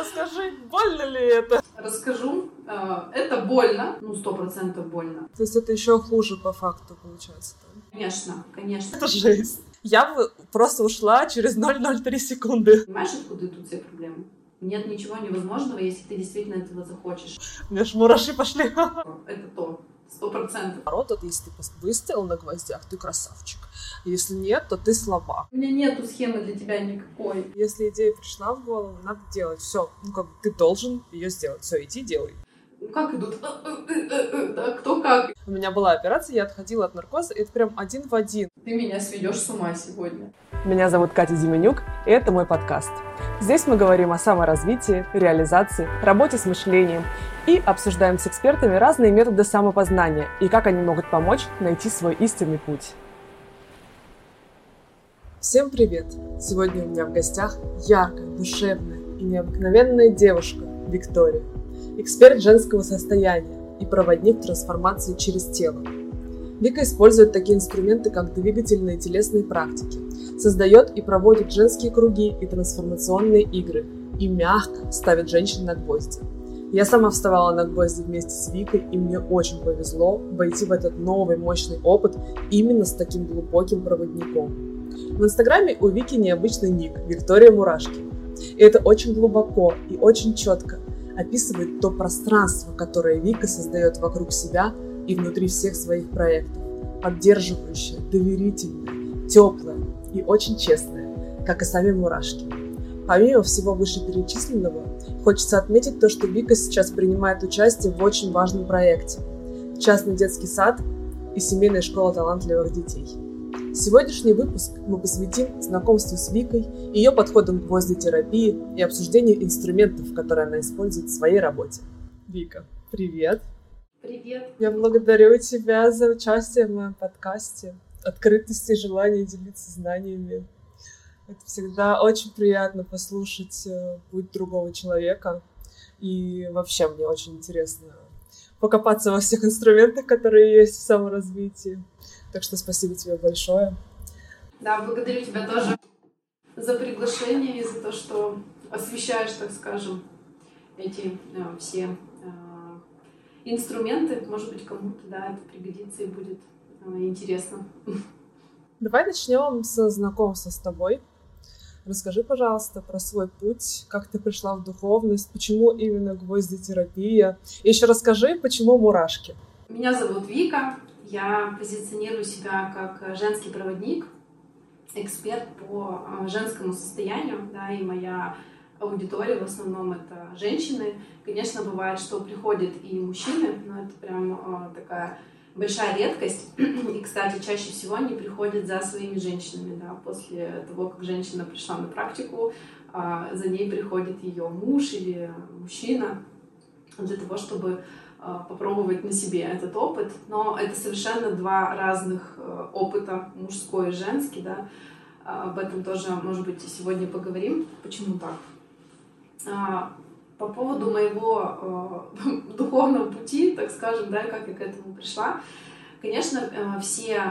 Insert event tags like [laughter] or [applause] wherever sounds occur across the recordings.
Расскажи, больно ли это? Расскажу. Э, это больно, ну, сто процентов больно. То есть это еще хуже по факту получается, да? Конечно, конечно. Это жесть. Я бы просто ушла через 0,03 секунды. Понимаешь, откуда идут все проблемы? Нет ничего невозможного, если ты действительно этого захочешь. У меня ж мураши пошли. Это то. Сто процентов. Наоборот, вот если ты выстоял на гвоздях, ты красавчик. Если нет, то ты слаба. У меня нету схемы для тебя никакой. Если идея пришла в голову, надо делать. Все, ну как бы ты должен ее сделать. Все, иди делай. Ну как идут? Да, кто как? У меня была операция, я отходила от наркоза, и это прям один в один. Ты меня сведешь с ума сегодня. Меня зовут Катя Зименюк, и это мой подкаст. Здесь мы говорим о саморазвитии, реализации, работе с мышлением и обсуждаем с экспертами разные методы самопознания и как они могут помочь найти свой истинный путь. Всем привет! Сегодня у меня в гостях яркая, душевная и необыкновенная девушка Виктория, эксперт женского состояния и проводник трансформации через тело. Вика использует такие инструменты, как двигательные телесные практики, создает и проводит женские круги и трансформационные игры и мягко ставит женщин на гвозди. Я сама вставала на гвозди вместе с Викой, и мне очень повезло войти в этот новый мощный опыт именно с таким глубоким проводником. В Инстаграме у Вики необычный ник – Виктория Мурашки. И это очень глубоко и очень четко описывает то пространство, которое Вика создает вокруг себя и внутри всех своих проектов. Поддерживающее, доверительное, теплое и очень честное, как и сами мурашки. Помимо всего вышеперечисленного, хочется отметить то, что Вика сейчас принимает участие в очень важном проекте – частный детский сад и семейная школа талантливых детей. Сегодняшний выпуск мы посвятим знакомству с Викой, ее подходам к гвоздитерапии и обсуждению инструментов, которые она использует в своей работе. Вика, привет! Привет. Я благодарю тебя за участие в моем подкасте, открытости и желание делиться знаниями. Это всегда очень приятно послушать э, путь другого человека. И вообще мне очень интересно покопаться во всех инструментах, которые есть в саморазвитии. Так что спасибо тебе большое. Да, благодарю тебя тоже за приглашение и за то, что освещаешь, так скажем, эти э, все инструменты. Может быть, кому-то да, это пригодится и будет э, интересно. Давай начнем со знакомства с тобой. Расскажи, пожалуйста, про свой путь, как ты пришла в духовность, почему именно гвоздитерапия. И еще расскажи, почему мурашки. Меня зовут Вика, я позиционирую себя как женский проводник, эксперт по э, женскому состоянию, да, и моя аудитория в основном это женщины. Конечно, бывает, что приходят и мужчины, но это прям э, такая большая редкость. [clears throat] И, кстати, чаще всего они приходят за своими женщинами, да, после того, как женщина пришла на практику, э, за ней приходит ее муж или мужчина для того, чтобы э, попробовать на себе этот опыт. Но это совершенно два разных э, опыта, мужской и женский, да. Об этом тоже, может быть, сегодня поговорим, почему так. А, по поводу моего э, [laughs] духовного пути, так скажем, да, как я к этому пришла, конечно, э, все,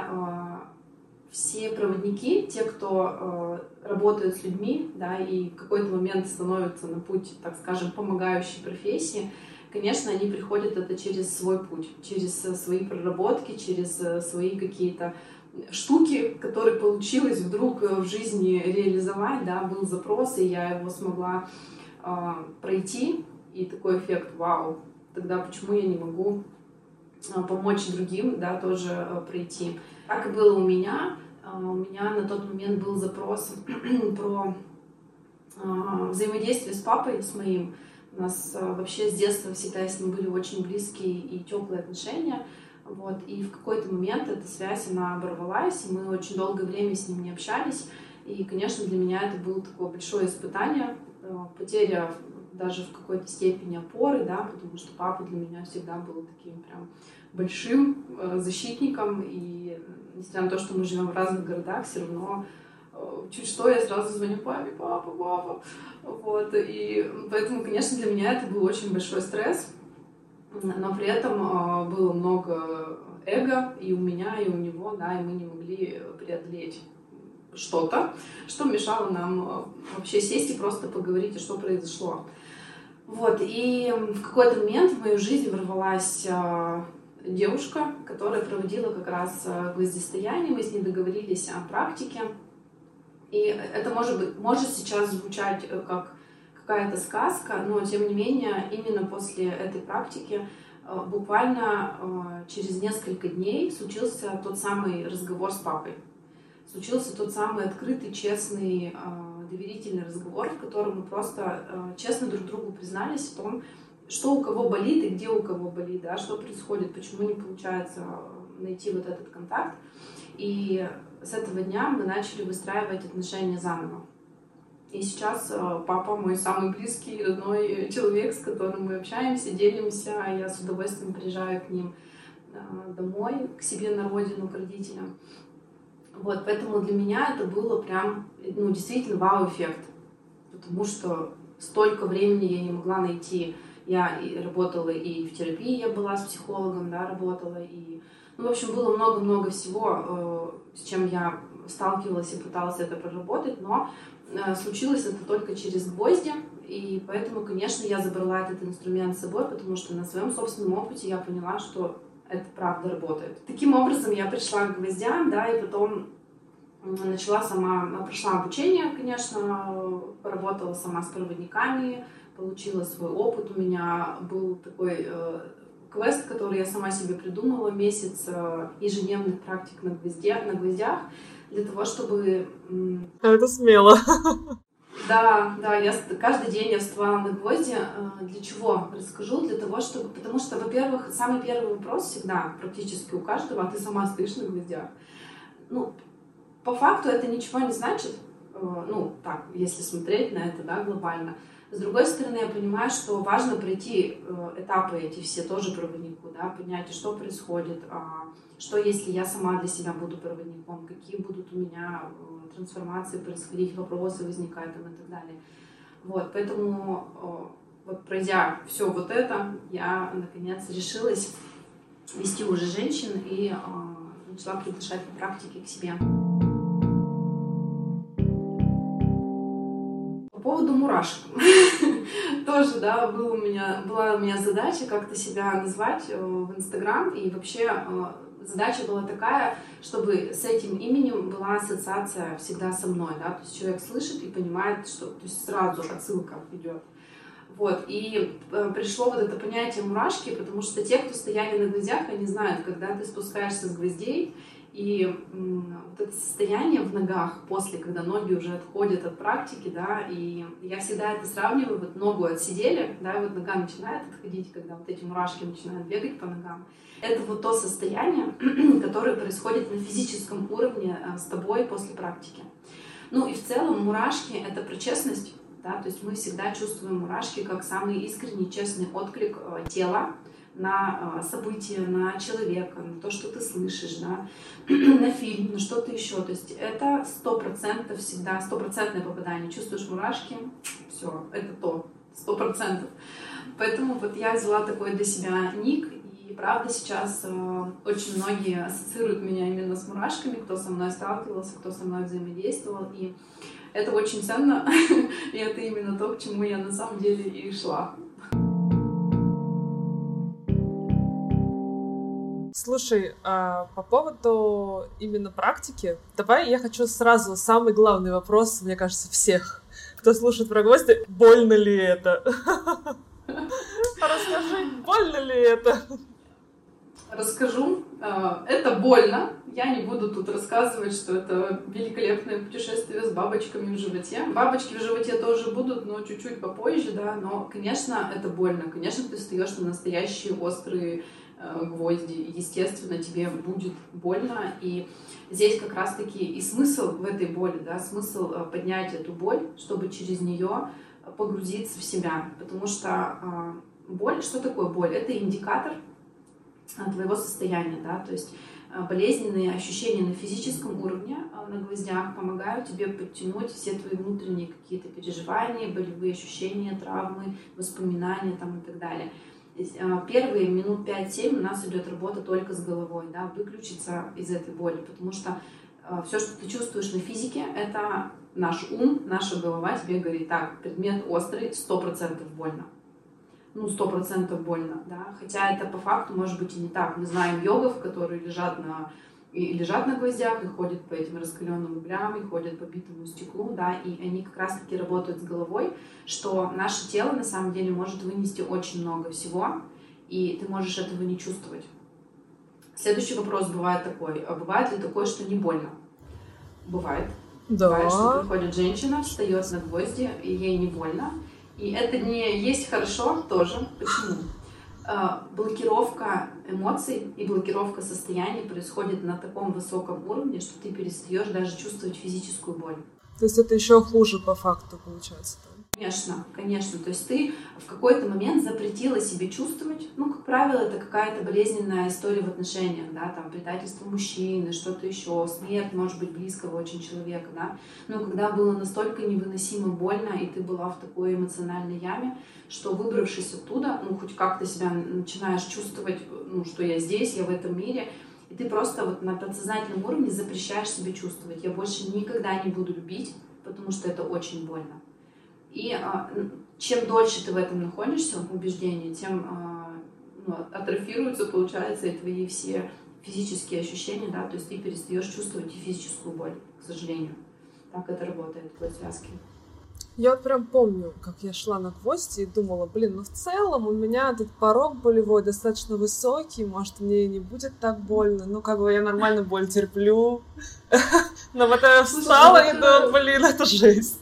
все проводники, те, кто работают с людьми, да, и в какой-то момент становятся на путь, так скажем, помогающей профессии, конечно, они приходят это через свой путь, через свои проработки, через свои какие-то штуки, которые получилось вдруг в жизни реализовать, да, был запрос, и я его смогла э, пройти, и такой эффект «Вау!» Тогда почему я не могу э, помочь другим, да, тоже э, пройти? Так и было у меня. Э, у меня на тот момент был запрос [clears throat] про э, взаимодействие с папой, с моим. У нас э, вообще с детства всегда с ним были очень близкие и теплые отношения. Вот. И в какой-то момент эта связь, она оборвалась, и мы очень долгое время с ним не общались. И, конечно, для меня это было такое большое испытание, Э, потеря даже в какой-то степени опоры, да, потому что папа для меня всегда был таким прям большим э, защитником, и несмотря на то, что мы живем в разных городах, все равно чуть что я сразу звоню папе, папа, папа, вот, и поэтому, конечно, для меня это был очень большой стресс, но при этом было много эго и у меня, и у него, да, и мы не могли преодолеть что-то, что мешало нам э, вообще сесть и просто поговорить, а что произошло. Вот, и в какой-то момент в мою жизнь ворвалась э, девушка, которая проводила как раз э, гвоздистояние, мы с ней договорились о практике. И это может быть, может сейчас звучать э, как какая-то сказка, но тем не менее именно после этой практики э, буквально э, через несколько дней случился тот самый разговор с папой. Случился тот самый открытый, честный, доверительный разговор, в котором мы просто честно друг другу признались в том, что у кого болит и где у кого болит, да, что происходит, почему не получается найти вот этот контакт. И с этого дня мы начали выстраивать отношения заново. И сейчас э, папа мой самый близкий, родной человек, с которым мы общаемся, делимся. Я с удовольствием приезжаю к ним э, домой, к себе на родину, к родителям. Вот, поэтому для меня это было прям, ну, действительно вау-эффект. Потому что столько времени я не могла найти. Я работала и в терапии, я была с психологом, да, работала, и, ну, в общем, было много-много всего, э, с чем я сталкивалась и пыталась это проработать, но Э, случилось это только через гвозди, и поэтому, конечно, я забрала этот инструмент с собой, потому что на своем собственном опыте я поняла, что это правда работает. Таким образом, я пришла к гвоздям, да, и потом начала сама, прошла обучение, конечно, поработала сама с проводниками, получила свой опыт. У меня был такой э, квест, который я сама себе придумала, месяц э, ежедневных практик на, гвозде, на гвоздях для того, чтобы... Это смело. Да, да, я каждый день я вставала на гвозди. Э, для чего? Расскажу. Для того, чтобы... Потому что, во-первых, самый первый вопрос всегда, практически у каждого, а ты сама стоишь на гвоздях. Ну, по факту это ничего не значит. Э, ну, так, если смотреть на это, да, глобально. С другой стороны, я понимаю, что важно пройти э, этапы эти все тоже проводнику, да, понять, что происходит, а, что если я сама для себя буду проводником, какие будут у меня э, трансформации происходить, вопросы возникают там и так далее. Вот, поэтому э, вот пройдя все вот это, я наконец решилась вести уже женщин и начала приглашать на практике к себе. Поводу мурашек. [laughs] Тоже, да, был у меня, была у меня задача как-то себя назвать э, в Инстаграм. И вообще э, задача была такая, чтобы с этим именем была ассоциация всегда со мной, да, то есть человек слышит и понимает, что, то есть сразу отсылка идет. Вот, и э, пришло вот это понятие мурашки, потому что те, кто стояли на гвоздях, они знают, когда ты спускаешься с гвоздей, и вот это состояние в ногах после, когда ноги уже отходят от практики, да, и я всегда это сравниваю, вот ногу отсидели, да, и вот нога начинает отходить, когда вот эти мурашки начинают бегать по ногам. Это вот то состояние, [clears throat] которое происходит на физическом уровне э, с тобой после практики. Ну и в целом мурашки — это про честность, да, то есть мы всегда чувствуем мурашки как самый искренний, честный отклик э, тела, на а, события, на человека, на то, что ты слышишь, да, [clears throat] на фильм, на что-то еще. То есть это сто процентов всегда, стопроцентное попадание. Чувствуешь мурашки, все, это то, сто процентов. Поэтому вот я взяла такой для себя ник, и правда сейчас э, очень многие ассоциируют меня именно с мурашками, кто со мной сталкивался, кто со мной взаимодействовал, и это очень ценно, [laughs] и это именно то, к чему я на самом деле и шла. Слушай, а по поводу именно практики, давай я хочу сразу самый главный вопрос, мне кажется, всех, кто слушает про гвозди, больно ли это? [laughs] Расскажи, больно ли это? Расскажу. А, это больно. Я не буду тут рассказывать, что это великолепное путешествие с бабочками в животе. Бабочки в животе тоже будут, но чуть-чуть попозже, да. Но, конечно, это больно. Конечно, ты встаешь на настоящие острые гвозди, естественно, тебе будет больно. И здесь как раз-таки и смысл в этой боли, да, смысл э, поднять эту боль, чтобы через нее погрузиться в себя. Потому что э, боль, что такое боль? Это индикатор твоего состояния, да, то есть болезненные ощущения на физическом уровне на гвоздях помогают тебе подтянуть все твои внутренние какие-то переживания, болевые ощущения, травмы, воспоминания там и так далее. А, первые минут 5-7 у нас идет работа только с головой, да, выключиться из этой боли, потому что а, все, что ты чувствуешь на физике, это наш ум, наша голова тебе говорит, так, предмет острый, 100% больно. ну, сто процентов больно, да, хотя это по факту может быть и не так. Мы знаем йогов, которые лежат на и лежат на гвоздях, и ходят по этим раскаленным углям, и ходят по битому стеклу, да, и они как раз-таки работают с головой, что наше тело на самом деле может вынести очень много всего, и ты можешь этого не чувствовать. Следующий вопрос бывает такой, а бывает ли такое, что не больно? Бывает. Да. Бывает, что приходит женщина, встает на гвозди, и ей не больно. И это не есть хорошо тоже. Почему? А, блокировка эмоций и блокировка состояний происходит на таком высоком уровне, что ты перестаешь даже чувствовать физическую боль. То есть это еще хуже по факту получается. Конечно, конечно. То есть ты в какой-то момент запретила себе чувствовать. Ну, как правило, это какая-то болезненная история в отношениях, да, там предательство мужчины, что-то еще, смерть, может быть, близкого очень человека, да. Но когда было настолько невыносимо больно, и ты была в такой эмоциональной яме, что выбравшись оттуда, ну, хоть как-то себя начинаешь чувствовать, ну, что я здесь, я в этом мире, и ты просто вот на подсознательном уровне запрещаешь себе чувствовать. Я больше никогда не буду любить, потому что это очень больно. И а, чем дольше ты в этом находишься, в убеждении, тем а, ну, атрофируются, получается, и твои все физические ощущения, да, то есть ты перестаешь чувствовать и физическую боль, к сожалению. Так это работает в связке. Я вот прям помню, как я шла на гвозди и думала, блин, ну в целом у меня этот порог болевой достаточно высокий, может мне и не будет так больно, ну как бы я нормально боль терплю. [laughs] Но потом я встала и думала, блин, это жесть.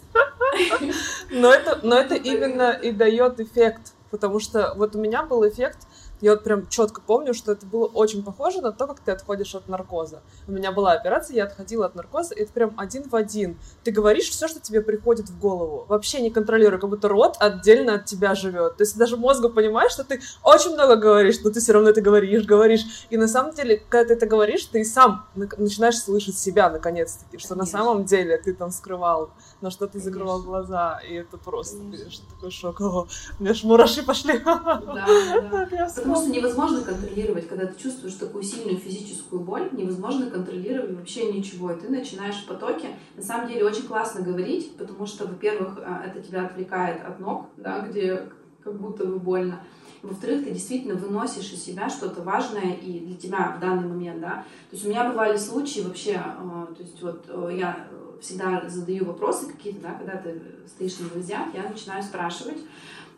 Но это, но это именно и дает эффект, потому что вот у меня был эффект, я вот прям четко помню, что это было очень похоже на то, как ты отходишь от наркоза. У меня была операция, я отходила от наркоза, и это прям один в один. Ты говоришь все, что тебе приходит в голову. Вообще не контролируя, как будто рот отдельно от тебя живет. То есть даже мозгу понимаешь, что ты очень много говоришь, но ты все равно это говоришь, говоришь. И на самом деле, когда ты это говоришь, ты сам начинаешь слышать себя наконец-таки, что Конечно. на самом деле ты там скрывал, на что ты закрывал глаза. И это просто, конечно, конечно такой шок. О, у меня аж мураши пошли. Да, да. [laughs] Что невозможно контролировать, когда ты чувствуешь такую сильную физическую боль, невозможно контролировать вообще ничего. И ты начинаешь в потоке. На самом деле очень классно говорить, потому что, во-первых, а, это тебя отвлекает от ног, да, где как будто бы больно. Во-вторых, ты действительно выносишь из себя что-то важное и для тебя в данный момент, да. То есть у меня бывали случаи вообще, а, то есть вот э, я всегда задаю вопросы какие-то, да, когда ты стоишь на гвоздях, я начинаю спрашивать,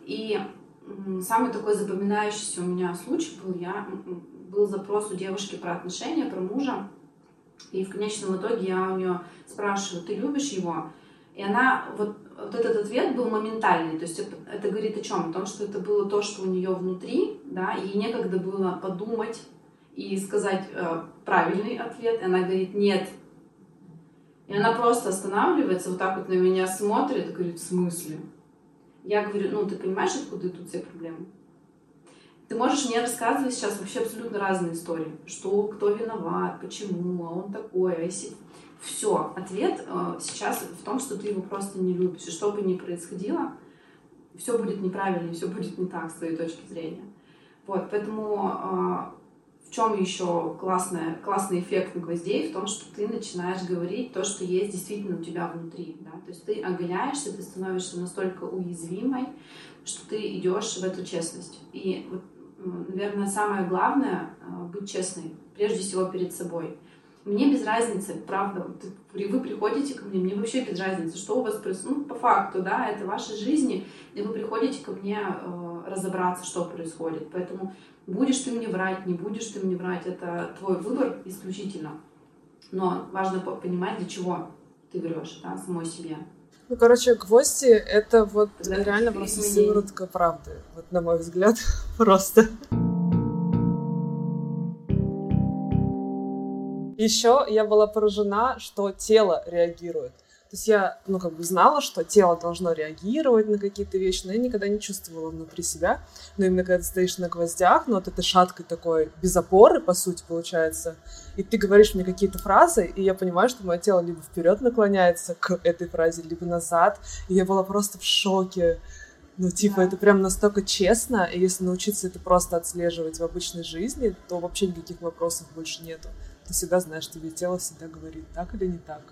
и самый такой запоминающийся у меня случай был, я, был запрос у девушки про отношения, про мужа, и в конечном итоге я у нее спрашиваю, ты любишь его? И она, вот, вот этот ответ был моментальный, то есть это, это говорит о чем? О том, что это было то, что у нее внутри, да, ей некогда было подумать и сказать э, правильный ответ, и она говорит, нет. И она просто останавливается, вот так вот на меня смотрит и говорит, в смысле? Я говорю, ну, ты понимаешь, откуда идут все проблемы? Ты можешь мне рассказывать сейчас вообще абсолютно разные истории. Что, кто виноват, почему, а он такой, а если... Все, ответ э, сейчас в том, что ты его просто не любишь. И что бы ни происходило, все будет неправильно, все будет не так с твоей точки зрения. Вот, поэтому э, в чем еще классный, классный эффект гвоздей? В том, что ты начинаешь говорить то, что есть действительно у тебя внутри. Да? То есть ты оголяешься, ты становишься настолько уязвимой, что ты идешь в эту честность. И, наверное, самое главное а, — быть честной, прежде всего перед собой. Мне без разницы, правда, вы приходите ко мне, мне вообще без разницы, что у вас происходит. Ну, по факту, да, это ваши жизни, и вы приходите ко мне э, разобраться, что происходит. Поэтому Будешь ты мне врать, не будешь ты мне врать, это твой выбор исключительно. Но важно понимать, для чего ты врешь, да, самой себе. Ну, короче, гвозди — это вот Когда реально просто сыворотка правды, вот на мой взгляд, [laughs] просто. Еще я была поражена, что тело реагирует. То есть я, ну, как бы знала, что тело должно реагировать на какие-то вещи, но я никогда не чувствовала внутри себя. Но именно когда ты стоишь на гвоздях, ну, вот этой шаткой такой, без опоры, по сути, получается, и ты говоришь мне какие-то фразы, и я понимаю, что мое тело либо вперед наклоняется к этой фразе, либо назад, и я была просто в шоке. Ну, типа, да. это прям настолько честно, и если научиться это просто отслеживать в обычной жизни, то вообще никаких вопросов больше нету. Ты всегда знаешь, тебе тело всегда говорит, так или не так.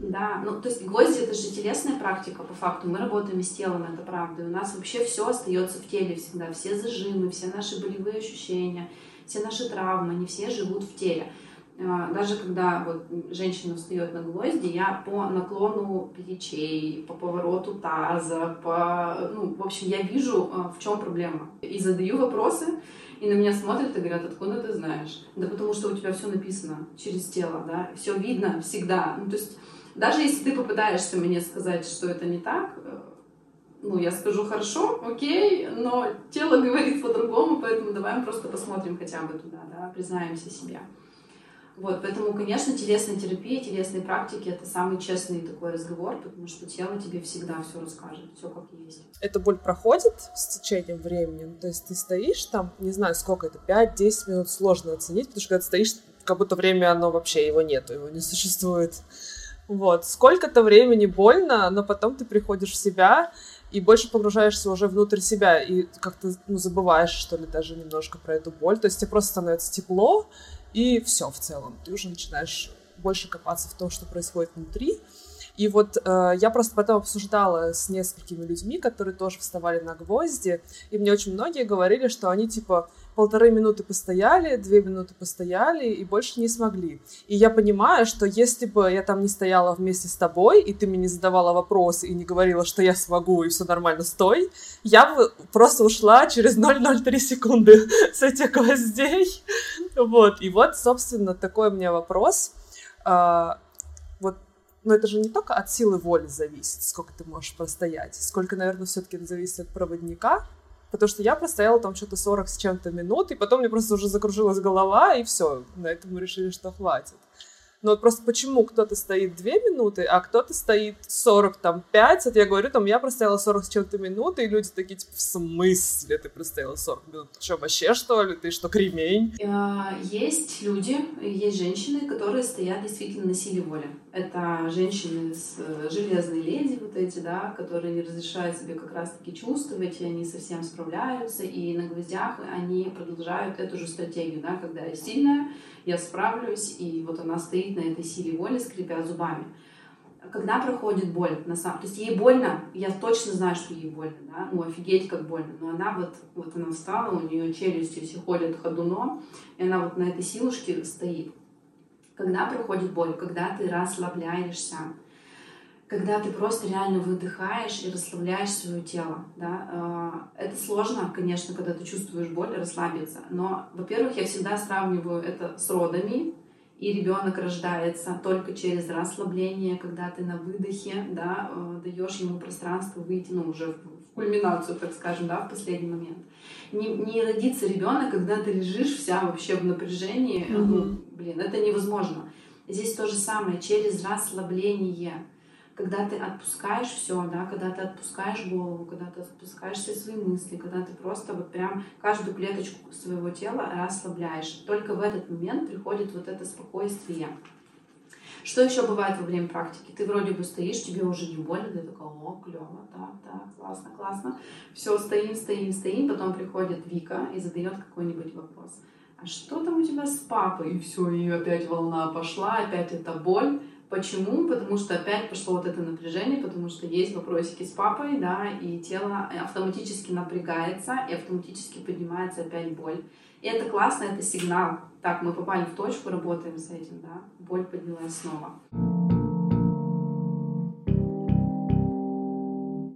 Да, ну то есть гвозди это же телесная практика по факту. Мы работаем с телом, это правда. И у нас вообще все остается в теле всегда. Все зажимы, все наши болевые ощущения, все наши травмы, они все живут в теле. А, даже когда вот женщина встает на гвозди, я по наклону плечей, по повороту таза, по, ну, в общем, я вижу, а, в чем проблема. И задаю вопросы, и на меня смотрят и говорят, откуда ты знаешь? Да потому что у тебя все написано через тело, да, все видно всегда. Ну, то есть даже если ты попытаешься мне сказать, что это не так, э, ну, я скажу хорошо, окей, но тело [laughs] говорит по-другому, поэтому давай мы просто посмотрим хотя бы туда, да, признаемся себе. Вот, поэтому, конечно, телесная терапия, телесные практики — это самый честный такой разговор, потому что тело тебе всегда все расскажет, все как есть. Эта боль проходит с течением времени? То есть ты стоишь там, не знаю, сколько это, 5-10 минут, сложно оценить, потому что когда ты стоишь, как будто время, оно вообще, его нету, его не существует. Вот, сколько-то времени больно, но потом ты приходишь в себя, и больше погружаешься уже внутрь себя, и как-то ну, забываешь, что ли, даже немножко про эту боль. То есть тебе просто становится тепло, и все в целом. Ты уже начинаешь больше копаться в том, что происходит внутри. И вот э, я просто потом обсуждала с несколькими людьми, которые тоже вставали на гвозди, и мне очень многие говорили, что они типа полторы минуты постояли, две минуты постояли и больше не смогли. И я понимаю, что если бы я там не стояла вместе с тобой, и ты мне не задавала вопросы и не говорила, что я смогу и все нормально, стой, я бы просто ушла через 0,03 секунды [laughs] с этих гвоздей. Вот. И вот, собственно, такой у меня вопрос. А, вот но это же не только от силы воли зависит, сколько ты можешь простоять, сколько, наверное, все-таки зависит от проводника, Потому что я простояла там что-то 40 с чем-то минут, и потом мне просто уже закружилась голова, и все. На этом мы решили, что хватит. Но вот просто почему кто-то стоит 2 минуты, а кто-то стоит 40, там, 5, вот я говорю, там, я простояла 40 с чем-то минуты, и люди такие, типа, в смысле ты простояла 40 минут? Что, вообще, что ли? Ты что, кремень? А, есть люди, есть женщины, которые стоят действительно на силе воли. Это женщины с э, железной леди вот эти, да, которые не разрешают себе как раз-таки чувствовать, и они совсем справляются, и на гвоздях они продолжают эту же стратегию, да, когда я сильная, я справлюсь, и вот она стоит на этой силе воли, скрипя зубами. Когда проходит боль, на самом, то есть ей больно, я точно знаю, что ей больно, да, ну офигеть как больно, но она вот, вот она встала, у нее челюсти все ходят ходуном, и она вот на этой силушке стоит. Когда проходит боль, когда ты расслабляешься, когда ты просто реально выдыхаешь и расслабляешь свое тело. Да? А, это сложно, конечно, когда ты чувствуешь боль, расслабиться. Но, во-первых, я всегда сравниваю это с родами, и ребенок рождается только через расслабление, когда ты на выдохе да, э, даешь ему пространство выйти, ну, уже в кульминацию, так скажем, да, в последний момент. Не, не родится ребенок, когда ты лежишь вся вообще в напряжении. Mm-hmm. Ну, блин, это невозможно. Здесь то же самое, через расслабление когда ты отпускаешь все, да, когда ты отпускаешь голову, когда ты отпускаешь все свои мысли, когда ты просто вот прям каждую клеточку своего тела расслабляешь. Только в этот момент приходит вот это спокойствие. Что еще бывает во время практики? Ты вроде бы стоишь, тебе уже не больно, ты такой, о, клево, да, да, классно, классно. Все, стоим, стоим, стоим, потом приходит Вика и задает какой-нибудь вопрос. А что там у тебя с папой? И все, и опять волна пошла, опять эта боль Почему? Потому что опять пошло вот это напряжение, потому что есть вопросики с папой, да, и тело автоматически напрягается, и автоматически поднимается опять боль. И это классно, это сигнал. Так, мы попали в точку, работаем с этим, да, боль поднялась снова.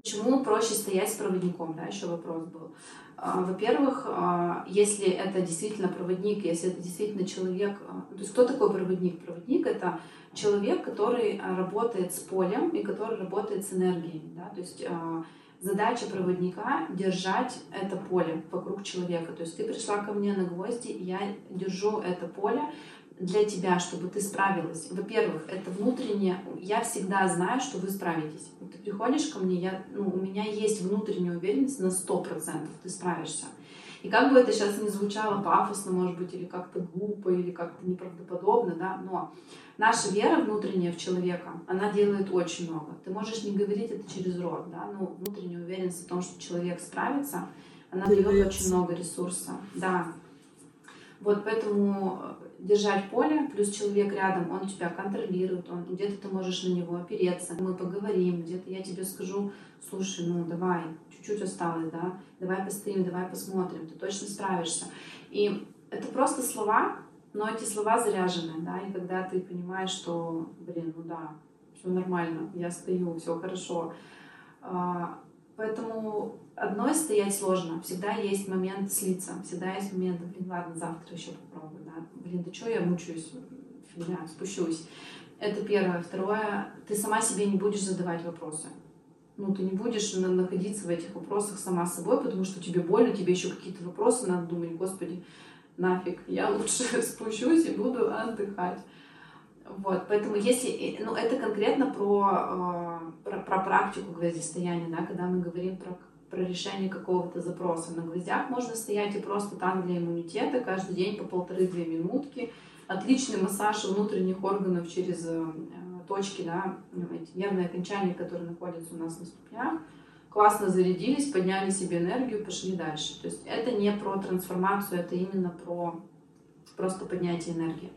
Почему проще стоять с проводником, да, еще вопрос был. А, во-первых, а, если это действительно проводник, если это действительно человек, а, то есть кто такой проводник? Проводник — это человек, который а, работает с полем и который работает с энергией. Да? То есть а, задача проводника — держать это поле вокруг человека. То есть ты пришла ко мне на гвозди, я держу это поле для тебя, чтобы ты справилась. Во-первых, это внутреннее... Я всегда знаю, что вы справитесь. Ты приходишь ко мне, я, ну, у меня есть внутренняя уверенность на 100%, ты справишься. И как бы это сейчас не звучало пафосно, может быть, или как-то глупо, или как-то неправдоподобно, да, но наша вера внутренняя в человека, она делает очень много. Ты можешь не говорить это через рот, да, но внутренняя уверенность в том, что человек справится, она дает очень много ресурса, да. Вот поэтому э, держать поле, плюс человек рядом, он тебя контролирует, он где-то ты можешь на него опереться, мы поговорим, где-то я тебе скажу, слушай, ну давай, чуть-чуть осталось, да, давай постоим, давай посмотрим, ты точно справишься. И это просто слова, но эти слова заряжены, да, и когда ты понимаешь, что, блин, ну да, все нормально, я стою, все хорошо. А, поэтому одной стоять сложно. Всегда есть момент слиться, всегда есть момент, блин, ладно, завтра еще попробую, да, блин, да что я мучаюсь, фигня, спущусь. Это первое. Второе, ты сама себе не будешь задавать вопросы. Ну, ты не будешь находиться в этих вопросах сама собой, потому что тебе больно, тебе еще какие-то вопросы надо думать, господи, нафиг, я лучше [laughs] спущусь и буду отдыхать. Вот, поэтому если, ну, это конкретно про, э, про, про практику гвоздистояния, да, когда мы говорим про, про решение какого-то запроса. На гвоздях можно стоять и просто там для иммунитета каждый день по полторы-две минутки. Отличный массаж внутренних органов через э, точки, да, эти нервные окончания, которые находятся у нас на ступнях классно зарядились, подняли себе энергию, пошли дальше. То есть это не про трансформацию, это именно про просто поднятие энергии.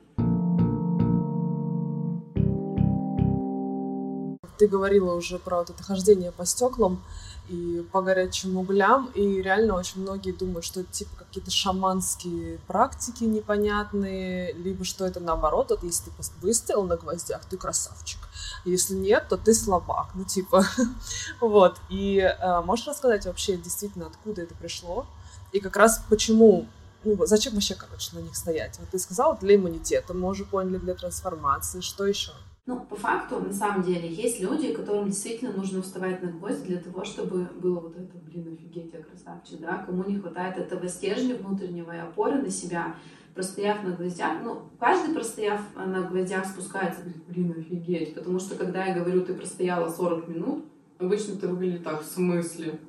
Ты говорила уже про вот это хождение по стеклам и по горячим углям, и реально очень многие думают, что это типа какие-то шаманские практики непонятные, либо что это наоборот, вот если ты выстоял на гвоздях, ты красавчик. Если нет, то ты слабак, ну типа, [laughs] вот. И э, можешь рассказать вообще действительно, откуда это пришло, и как раз почему ну, зачем вообще, короче, на них стоять? Вот ты сказала, для иммунитета, мы уже поняли, для трансформации, что еще? Ну, по факту, на самом деле, есть люди, которым действительно нужно вставать на гвоздь для того, чтобы было вот это, блин, офигеть, я красавчик, да, кому не хватает этого стержня внутреннего и опоры на себя, простояв на гвоздях, ну, каждый, простояв на гвоздях, спускается, блин, офигеть, потому что, когда я говорю, ты простояла 40 минут, обычно это выглядит так, в смысле?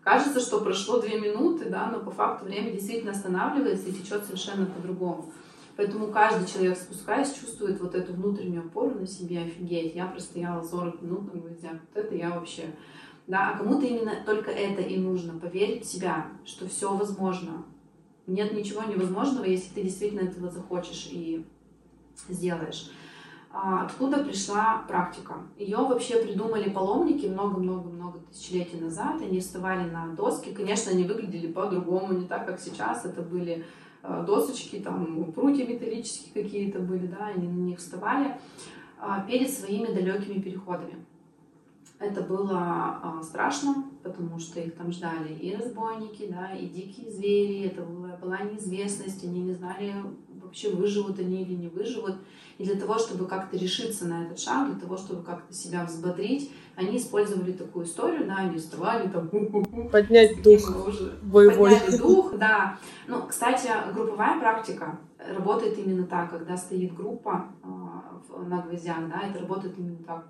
Кажется, что прошло 2 минуты, да, но по факту время действительно останавливается и течет совершенно по-другому. Поэтому каждый человек, спускаясь, чувствует вот эту внутреннюю опору на себе. Офигеть, я простояла 40 минут на гвоздях. Вот это я вообще... Да, а кому-то именно только это и нужно. Поверить в себя, что все возможно. Нет ничего невозможного, если ты действительно этого захочешь и сделаешь. А откуда пришла практика? Ее вообще придумали паломники много-много-много тысячелетий назад. Они вставали на доски. Конечно, они выглядели по-другому, не так, как сейчас. Это были досочки, там прутья металлические какие-то были, да, они на них вставали а, перед своими далекими переходами. Это было а, страшно, потому что их там ждали и разбойники, да, и дикие звери, это была, была неизвестность, они не знали вообще выживут они или не выживут. И для того, чтобы как-то решиться на этот шаг, для того, чтобы как-то себя взбодрить, они использовали такую историю, да, они вставали там... [laughs] Поднять дух уже боевой. Подняли дух, да. Ну, кстати, групповая практика работает именно так, когда стоит группа э, на гвоздях, да, это работает именно так.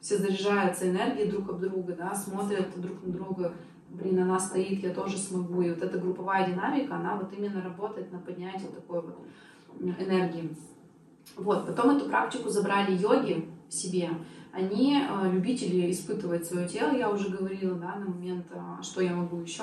Все заряжаются энергией друг об друга, да, смотрят друг на друга, блин, она стоит, я тоже смогу. И вот эта групповая динамика, она вот именно работает на поднятие такой вот энергии. Вот, потом эту практику забрали йоги себе. Они э, любители испытывать свое тело, я уже говорила, да, на момент, э, что я могу еще.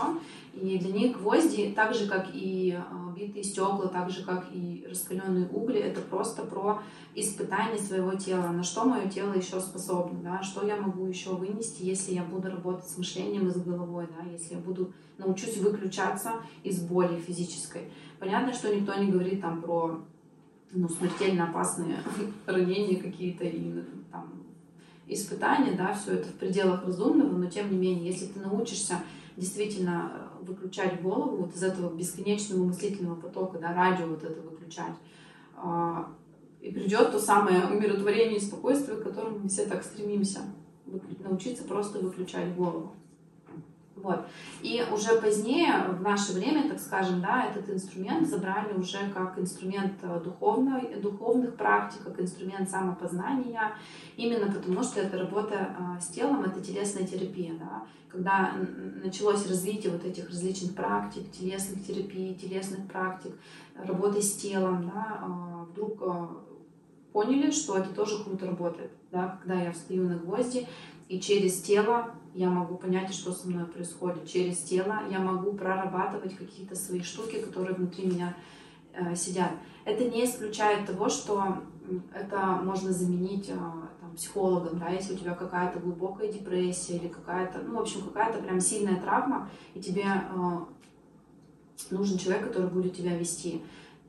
И для них гвозди, так же, как и э, битые стекла, так же, как и раскаленные угли, это просто про испытание своего тела, на что мое тело еще способно, да, что я могу еще вынести, если я буду работать с мышлением и с головой, да, если я буду научусь выключаться из боли физической. Понятно, что никто не говорит там про ну, смертельно опасные [laughs] ранения какие-то и там, испытания, да, все это в пределах разумного, но тем не менее, если ты научишься действительно э, выключать голову вот из этого бесконечного мыслительного потока, да, радио вот это выключать, а, и придет то самое умиротворение и спокойствие, к которому мы все так стремимся, научиться просто выключать голову. Вот. И уже позднее, в наше время, так скажем, да, этот инструмент забрали уже как инструмент э, духовной, духовных практик, как инструмент самопознания, именно потому что это работа э, с телом, это телесная терапия. Да. Когда началось развитие вот этих различных практик, телесных терапий, телесных практик, работы с телом, да, э, вдруг поняли, что это тоже круто работает. Да, когда я встаю на гвозди, и через тело я могу понять, что со мной происходит. Через тело я могу прорабатывать какие-то свои штуки, которые внутри меня э, сидят. Это не исключает того, что это можно заменить э, там, психологом, да, если у тебя какая-то глубокая депрессия или какая-то, ну, в общем, какая-то прям сильная травма, и тебе э, нужен человек, который будет тебя вести.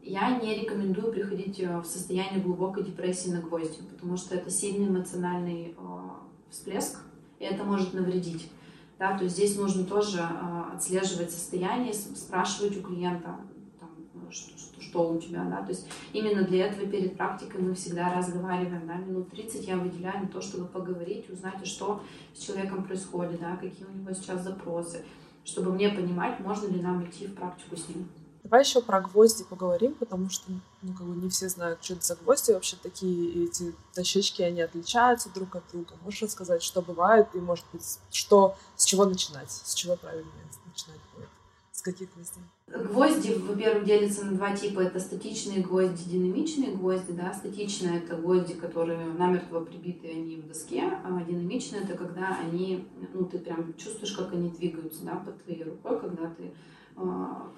Я не рекомендую приходить э, в состояние глубокой депрессии на гвозди, потому что это сильный эмоциональный э, всплеск, и это может навредить. Да, то есть здесь нужно тоже э, отслеживать состояние, спрашивать у клиента, там, что, что у тебя, да, то есть именно для этого перед практикой мы всегда разговариваем, да, минут 30 я выделяю на то, чтобы поговорить, узнать, что с человеком происходит, да, какие у него сейчас запросы, чтобы мне понимать, можно ли нам идти в практику с ним. Давай еще про гвозди поговорим, потому что ну, как бы не все знают, что это за гвозди вообще такие, эти дощечки, они отличаются друг от друга. Можешь рассказать, что бывает, и, может быть, что, с чего начинать, с чего правильно начинать будет, с каких гвоздей? Гвозди, во-первых, делятся на два типа. Это статичные гвозди, динамичные гвозди. Да? Статичные — это гвозди, которые намертво прибиты, они в доске. А динамичные — это когда они, ну, ты прям чувствуешь, как они двигаются да, под твоей рукой, когда ты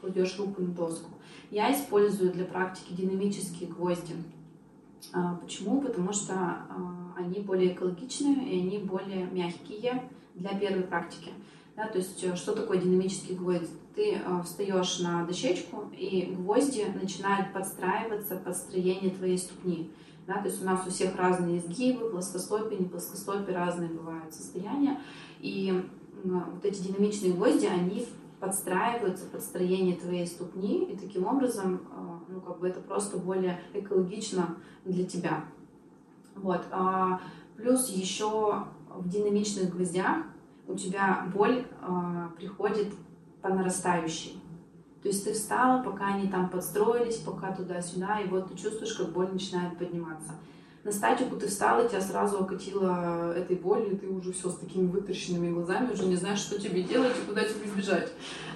кладешь руку на доску. Я использую для практики динамические гвозди. А, почему? Потому что а, они более экологичные и они более мягкие для первой практики. Да, то есть э, что такое динамический гвоздь? Ты встаешь на дощечку, и гвозди начинают подстраиваться под строение твоей ступни. Да, то есть у нас у всех разные изгибы, плоскостопие, не плоскостопие, разные бывают состояния. И вот эти динамичные гвозди, они подстраиваются под строение твоей ступни, и таким образом, а, ну, как бы это просто более экологично для тебя. Вот. А, плюс еще в динамичных гвоздях у тебя боль а, приходит по нарастающей. То есть ты встала, пока они там подстроились, пока туда-сюда, и вот ты чувствуешь, как боль начинает подниматься на статику ты встала, тебя сразу окатило этой болью, ты уже все с такими вытаращенными глазами, уже не знаешь, что тебе делать и куда тебе бежать.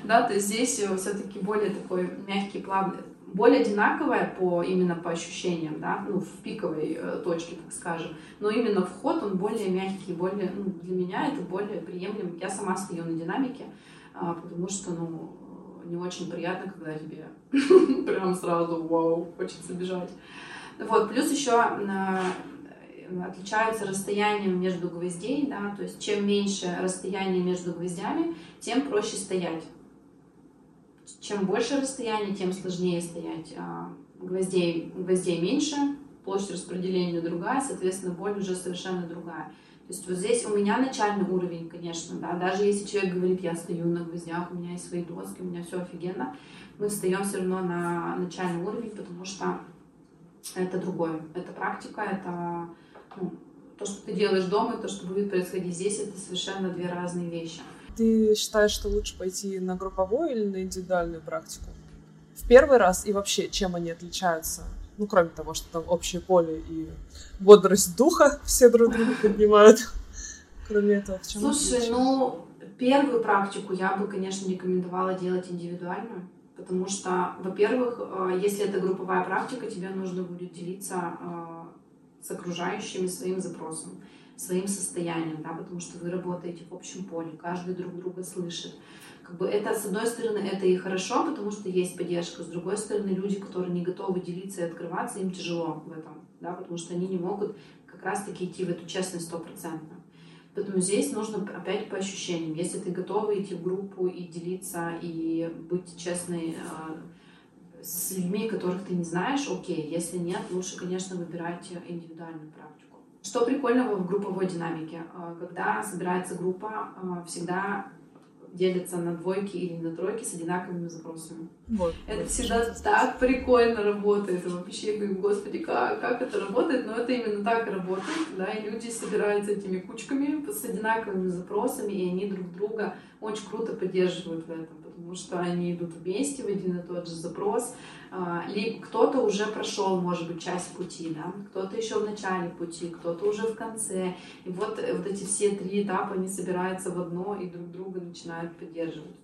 Да, то есть здесь э, все-таки более такой мягкий, плавный, боль одинаковая по, именно по ощущениям, да, ну, в пиковой э, точке, так скажем, но именно вход, он более мягкий, более, ну, для меня это более приемлем. Я сама стою на динамике, а, потому что, ну, не очень приятно, когда тебе [laughs] прям сразу, вау, хочется бежать. Вот, плюс еще э, отличаются расстоянием между гвоздей, да, то есть чем меньше расстояние между гвоздями, тем проще стоять. Чем больше расстояние, тем сложнее стоять. А, гвоздей, гвоздей меньше, площадь распределения другая, соответственно, боль уже совершенно другая. То есть вот здесь у меня начальный уровень, конечно, да, даже если человек говорит, я стою на гвоздях, у меня есть свои доски, у меня все офигенно, мы встаем все равно на начальный уровень, потому что это другое. Это практика, это ну, то, что ты делаешь дома, и то, что будет происходить здесь, это совершенно две разные вещи. Ты считаешь, что лучше пойти на групповую или на индивидуальную практику? В первый раз и вообще, чем они отличаются? Ну, кроме того, что там общее поле и бодрость духа [laughs] все друг друга поднимают. Кроме этого, в чем Слушай, ну, первую практику я бы, конечно, рекомендовала делать индивидуальную Потому что, во-первых, э, если это групповая практика, тебе нужно будет делиться э, с окружающими своим запросом, своим состоянием, да, потому что вы работаете в общем поле, каждый друг друга слышит. Как бы это, с одной стороны, это и хорошо, потому что есть поддержка, с другой стороны, люди, которые не готовы делиться и открываться, им тяжело в этом, да, потому что они не могут как раз-таки идти в эту честность стопроцентно. Поэтому здесь нужно опять по ощущениям. Если ты готова идти в группу и делиться, и быть честной э, с людьми, которых ты не знаешь, окей. Если нет, лучше, конечно, выбирать индивидуальную практику. Что прикольного в групповой динамике? Э, когда собирается группа, э, всегда делятся на двойки или на тройки с одинаковыми запросами. Вот, это вот, всегда так прикольно работает. Вообще, я говорю, господи, как, как это работает? Но это именно так работает, да, и люди собираются этими кучками с одинаковыми запросами, и они друг друга очень круто поддерживают в этом, потому что они идут вместе в один и тот же запрос, а, либо кто-то уже прошел, может быть, часть пути, да, кто-то еще в начале пути, кто-то уже в конце. И вот, вот эти все три этапа, они собираются в одно и друг друга начинают поддерживать.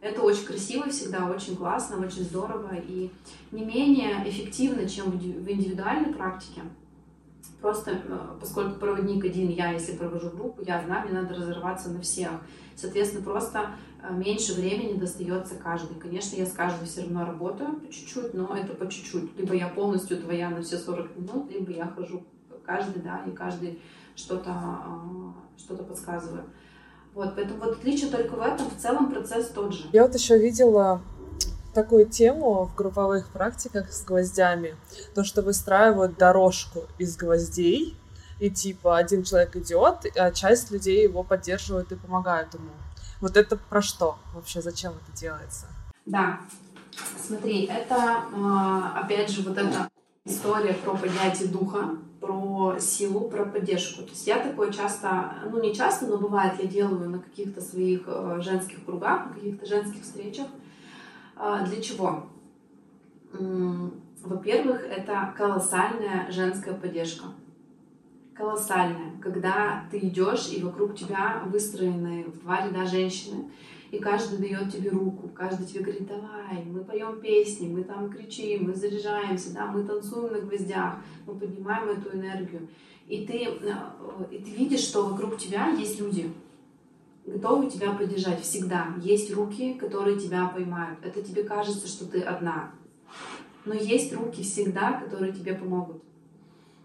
Это очень красиво всегда, очень классно, очень здорово и не менее эффективно, чем в индивидуальной практике. Просто э, поскольку проводник один, я, если провожу группу, я знаю, мне надо разорваться на всех. Соответственно, просто э, меньше времени достается каждый. Конечно, я с каждой все равно работаю по чуть-чуть, но это по чуть-чуть. Либо я полностью твоя на все 40 минут, либо я хожу каждый, да, и каждый что-то э, что подсказываю. Вот, поэтому вот отличие только в этом, в целом процесс тот же. Я вот еще видела такую тему в групповых практиках с гвоздями, то, что выстраивают дорожку из гвоздей, и типа один человек идет, а часть людей его поддерживают и помогают ему. Вот это про что вообще? Зачем это делается? Да, смотри, это а, опять же вот эта история про поднятие духа, про силу, про поддержку. То есть я такое часто, ну не часто, но бывает, я делаю на каких-то своих э, женских кругах, на каких-то женских встречах, для чего? Во-первых, это колоссальная женская поддержка. Колоссальная. Когда ты идешь, и вокруг тебя выстроены в два ряда женщины, и каждый дает тебе руку, каждый тебе говорит, давай, мы поем песни, мы там кричим, мы заряжаемся, да, мы танцуем на гвоздях, мы поднимаем эту энергию. И ты, э, и ты видишь, что вокруг тебя есть люди, готовы тебя поддержать всегда. Есть руки, которые тебя поймают. Это тебе кажется, что ты одна. Но есть руки всегда, которые тебе помогут.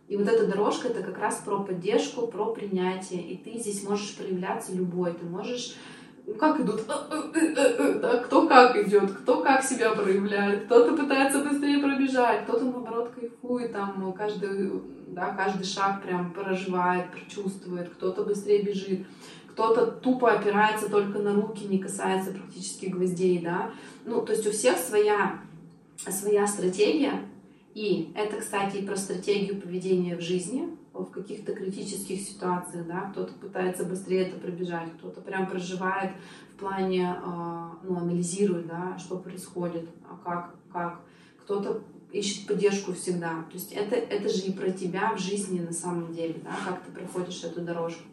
И вот эта дорожка — это как раз про поддержку, про принятие. И ты здесь можешь проявляться любой. Ты можешь ну, как идут, э, э, э, да, кто как идет, кто как себя проявляет, кто-то пытается быстрее пробежать, кто-то наоборот кайфует, там каждый, да, каждый шаг прям проживает, прочувствует, кто-то быстрее бежит кто-то тупо опирается только на руки, не касается практически гвоздей, да. Ну, то есть у всех своя, своя стратегия, и это, кстати, и про стратегию поведения в жизни, в каких-то критических ситуациях, да, кто-то пытается быстрее это пробежать, кто-то прям проживает в плане, э, ну, анализирует, да, что происходит, а как, как, кто-то ищет поддержку всегда. То есть это, это же и про тебя в жизни на самом деле, да, как ты проходишь эту дорожку.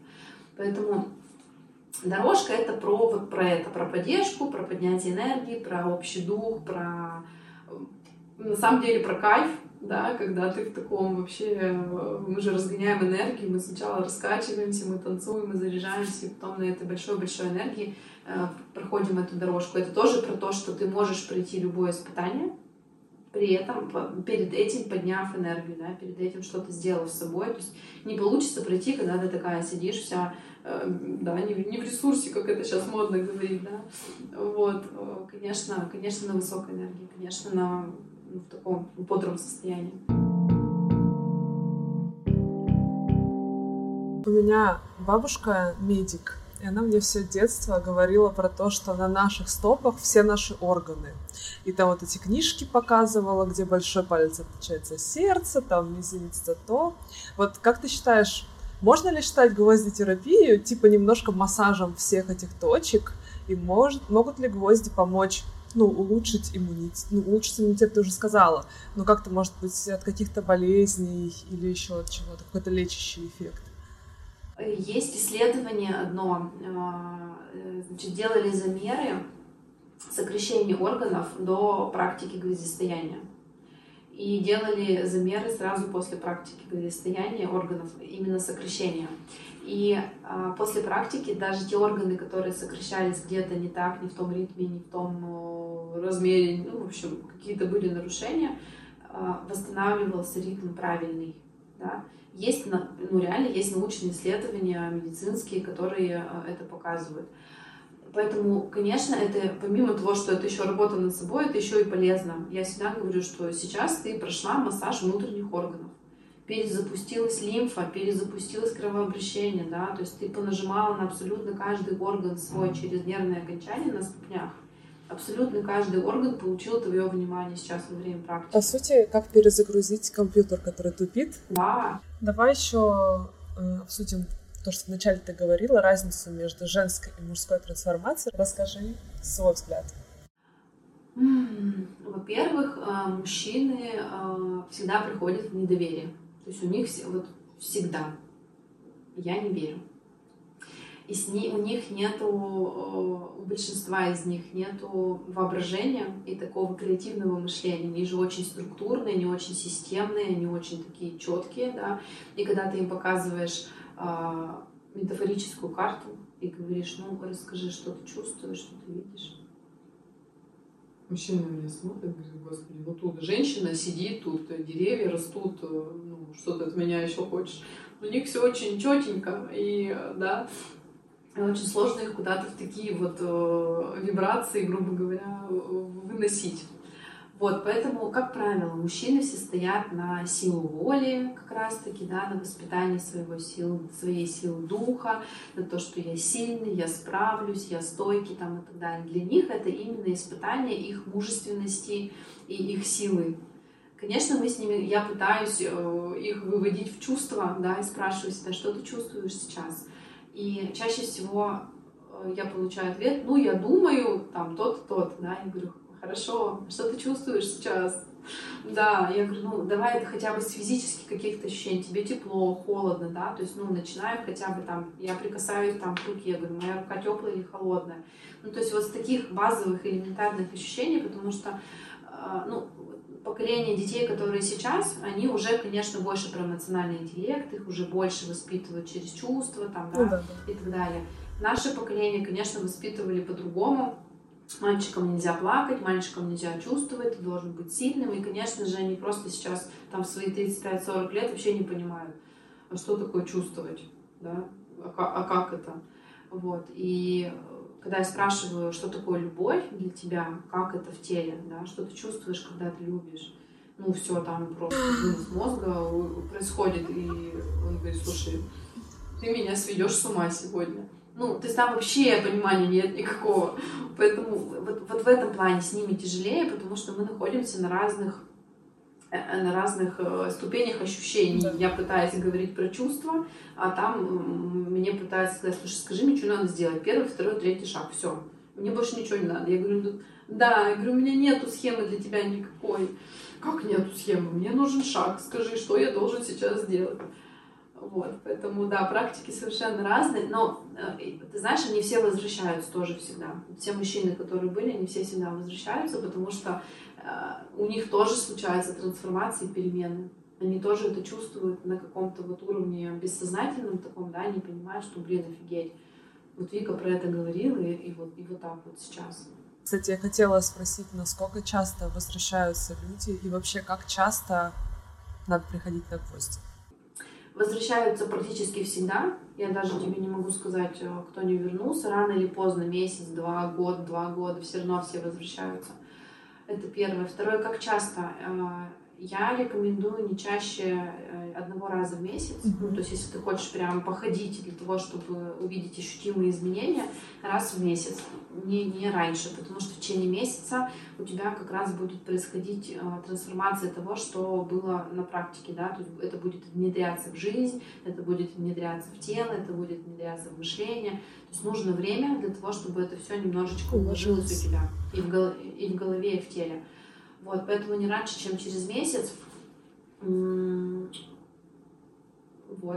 Поэтому Дорожка это про вот про это, про поддержку, про поднятие энергии, про общий дух, про на самом деле про кайф, да, когда ты в таком вообще, мы же разгоняем энергию, мы сначала раскачиваемся, мы танцуем, мы заряжаемся, и потом на этой большой-большой энергии э, проходим эту дорожку. Это тоже про то, что ты можешь пройти любое испытание, при этом перед этим подняв энергию, да, перед этим что-то сделав с собой. То есть не получится пройти, когда ты такая сидишь вся Э, да, не, не в ресурсе, как это сейчас модно говорить, да, вот, э, конечно, конечно, на высокой энергии, конечно, на, ну, в таком бодром состоянии. У меня бабушка медик, и она мне все детство говорила про то, что на наших стопах все наши органы. И там вот эти книжки показывала, где большой палец отличается сердце, там мизинец то. Вот как ты считаешь, можно ли считать гвоздитерапию типа немножко массажем всех этих точек? И может, могут ли гвозди помочь ну, улучшить иммунитет. Ну, улучшить иммунитет ты уже сказала, но как-то, может быть, от каких-то болезней или еще от чего-то, какой-то лечащий эффект. Есть исследование одно, э, значит, делали замеры сокращения органов до практики гвоздистояния и делали замеры сразу после практики состояния органов, именно сокращения. И а, после практики даже те органы, которые сокращались где-то не так, не в том ритме, не в том ну, размере, ну, в общем, какие-то были нарушения, восстанавливался ритм правильный. Да? Есть, ну, реально есть научные исследования медицинские, которые а, это показывают. Поэтому, конечно, это помимо того, что это еще работа над собой, это еще и полезно. Я всегда говорю, что сейчас ты прошла массаж внутренних органов. Перезапустилась лимфа, перезапустилось кровообращение, да, то есть ты понажимала на абсолютно каждый орган свой через нервное окончание на ступнях. Абсолютно каждый орган получил твое внимание сейчас во время практики. По сути, как перезагрузить компьютер, который тупит? Да. Давай еще э, обсудим то, что вначале ты говорила, разницу между женской и мужской трансформацией. Расскажи свой взгляд. Во-первых, э, мужчины э, всегда приходят в недоверие. То есть у них вот всегда. Я не верю. И с ней, у них нету, у большинства из них нету воображения и такого креативного мышления. Они же очень структурные, не очень системные, не очень такие четкие, да. И когда ты им показываешь э, метафорическую карту и говоришь, ну, расскажи, что ты чувствуешь, что ты видишь. Мужчина на меня смотрит, говорит, господи, вот тут женщина сидит, тут деревья растут, э, ну, что ты от меня еще хочешь. У них все очень четенько, и, да, и очень сложно их куда-то в такие вот э, вибрации, грубо говоря, выносить. Вот, поэтому, как правило, мужчины все стоят на силу воли, как раз-таки, да, на воспитании своего сил, своей силы духа, на то, что я сильный, я справлюсь, я стойкий там и так далее. Для них это именно испытание их мужественности и их силы. Конечно, мы с ними, я пытаюсь э, их выводить в чувство, да, и спрашиваю себя, что ты чувствуешь сейчас. И чаще всего э, я получаю ответ, ну, я думаю, там, тот, тот, да, я говорю, хорошо, что ты чувствуешь сейчас? Да, я говорю, ну, давай это хотя бы с физических каких-то ощущений, тебе тепло, холодно, да, то есть, ну, начинаю хотя бы там, я прикасаюсь там к руке, я говорю, моя рука теплая или холодная. Ну, то есть вот с таких базовых элементарных ощущений, потому что, э, ну, поколение детей, которые сейчас, они уже, конечно, больше про эмоциональный интеллект, их уже больше воспитывают через чувства, там, да, ну, да, да. и так далее. Наше поколение, конечно, воспитывали по-другому, Мальчикам нельзя плакать, мальчикам нельзя чувствовать, ты должен быть сильным. И, конечно же, они просто сейчас, там, в свои 35-40 лет вообще не понимают, а что такое чувствовать, да, а, а как это. Вот. И когда я спрашиваю, что такое любовь для тебя, как это в теле, да, что ты чувствуешь, когда ты любишь, ну, все там просто вынос мозга происходит, и он говорит, слушай, ты меня сведешь с ума сегодня. Ну, то есть там вообще понимания нет никакого. Поэтому вот, вот в этом плане с ними тяжелее, потому что мы находимся на разных на разных э, ступенях ощущений. Да. Я пытаюсь говорить про чувства, а там мне пытаются сказать, слушай, скажи мне, что надо сделать. Первый, второй, третий шаг, все. Мне больше ничего не надо. Я говорю, «Ну, да, я говорю, у меня нету схемы для тебя никакой. Как нету схемы? Мне нужен шаг. Скажи, что я должен сейчас сделать. Вот, поэтому, да, практики совершенно разные, но, э, ты знаешь, они все возвращаются тоже всегда. Все мужчины, которые были, они все всегда возвращаются, потому что э, у них тоже случаются трансформации, перемены. Они тоже это чувствуют на каком-то вот уровне бессознательном таком, да, они понимают, что, блин, офигеть. Вот Вика про это говорила, и, и, вот, и вот так вот сейчас. Кстати, я хотела спросить, насколько часто возвращаются люди, и вообще, как часто надо приходить на гости? Возвращаются практически всегда. Я даже тебе не могу сказать, э, кто не вернулся. Рано или поздно, месяц, два, год, два года, все равно все возвращаются. Это первое. Второе, как часто? Я рекомендую не чаще э, одного раза в месяц. Mm-hmm. Ну, то есть, если ты хочешь прям походить для того, чтобы увидеть ощутимые изменения, раз в месяц, не, не раньше, потому что в течение месяца у тебя как раз будет происходить э, трансформация того, что было на практике, да, то есть это будет внедряться в жизнь, это будет внедряться в тело, это будет внедряться в мышление. То есть нужно время для того, чтобы это все немножечко уложилось у тебя и в, гол- и в голове, и в теле. Вот, поэтому не раньше, чем через месяц. Вот.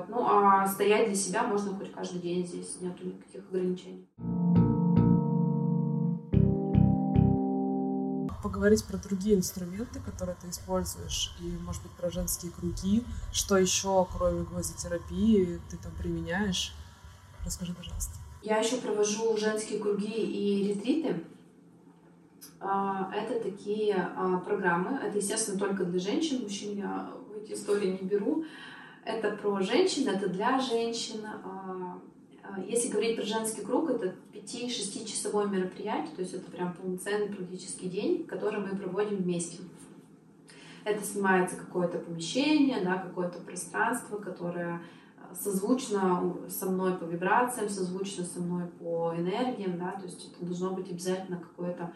Ну, а стоять для себя можно хоть каждый день здесь, нет никаких ограничений. Поговорить про другие инструменты, которые ты используешь, и, может быть, про женские круги. Что еще, кроме гвоздитерапии, ты там применяешь? Расскажи, пожалуйста. Я еще провожу женские круги и ретриты. А, это такие а, программы. Это, естественно, только для женщин. Мужчин я в эти истории не беру. Это про женщин, это для женщин. А, если говорить про женский круг, это 5-6 часовое мероприятие, то есть это прям полноценный практический день, который мы проводим вместе. Это снимается какое-то помещение, да, какое-то пространство, которое созвучно со мной по вибрациям, созвучно со мной по энергиям, да, то есть это должно быть обязательно какое-то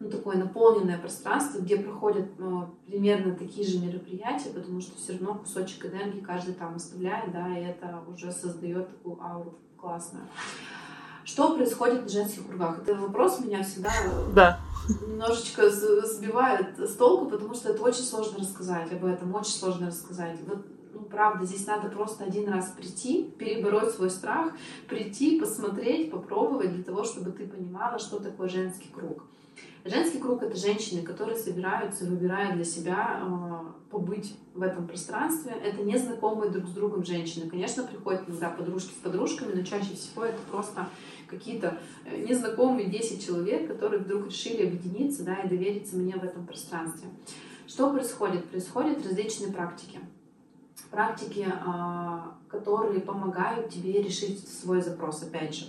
ну, такое наполненное пространство, где проходят ну, примерно такие же мероприятия, потому что все равно кусочек энергии каждый там оставляет, да, и это уже создает такую ауру классную. Что происходит на женских кругах? Это вопрос меня всегда да. немножечко сбивает с толку, потому что это очень сложно рассказать об этом, очень сложно рассказать. Вот ну, правда, здесь надо просто один раз прийти, перебороть свой страх, прийти, посмотреть, попробовать для того, чтобы ты понимала, что такое женский круг. Женский круг — это женщины, которые собираются, выбирают для себя э, побыть в этом пространстве. Это незнакомые друг с другом женщины. Конечно, приходят иногда подружки с подружками, но чаще всего это просто какие-то э, незнакомые 10 человек, которые вдруг решили объединиться да, и довериться мне в этом пространстве. Что происходит? Происходят различные практики. Практики, а, которые помогают тебе решить свой запрос, опять же.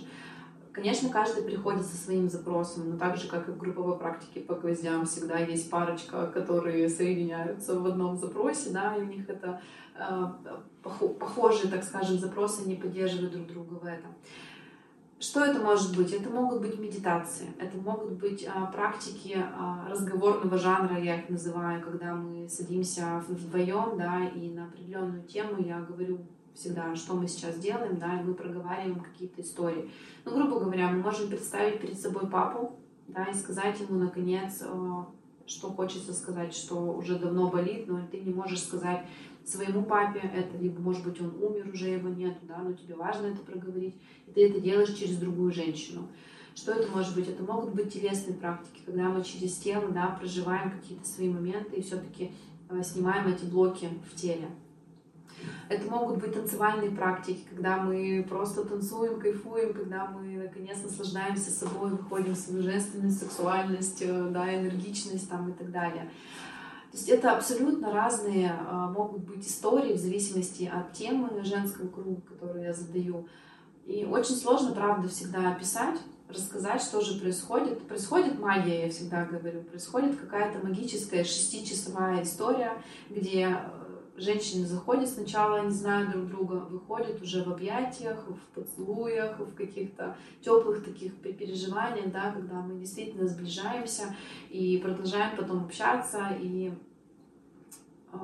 Конечно, каждый приходит со своим запросом, но так же, как и в групповой практике по гвоздям, всегда есть парочка, которые соединяются в одном запросе, да, и у них это э, похожие, так скажем, запросы, не поддерживают друг друга в этом. Что это может быть? Это могут быть медитации, это могут быть а, практики а, разговорного жанра, я их называю, когда мы садимся вдвоем, да, и на определенную тему я говорю всегда, что мы сейчас делаем, да, и мы проговариваем какие-то истории. Ну, грубо говоря, мы можем представить перед собой папу, да, и сказать ему, наконец, а, что хочется сказать, что уже давно болит, но ты не можешь сказать своему папе это, либо, может быть, он умер, уже его нету, да, но тебе важно это проговорить, и ты это делаешь через другую женщину. Что это может быть? Это могут быть телесные практики, когда мы через тело, да, проживаем какие-то свои моменты и все-таки э, снимаем эти блоки в теле. Это могут быть танцевальные практики, когда мы просто танцуем, кайфуем, когда мы наконец наслаждаемся собой, выходим в свою женственность, сексуальность, э, да, энергичность там, и так далее. То есть это абсолютно разные а, могут быть истории в зависимости от темы женского круга, которую я задаю. И очень сложно, правда, всегда описать, рассказать, что же происходит. Происходит магия, я всегда говорю, происходит какая-то магическая шестичасовая история, где женщины заходят сначала, не знают друг друга, выходят уже в объятиях, в поцелуях, в каких-то теплых таких переживаниях, да, когда мы действительно сближаемся и продолжаем потом общаться и э,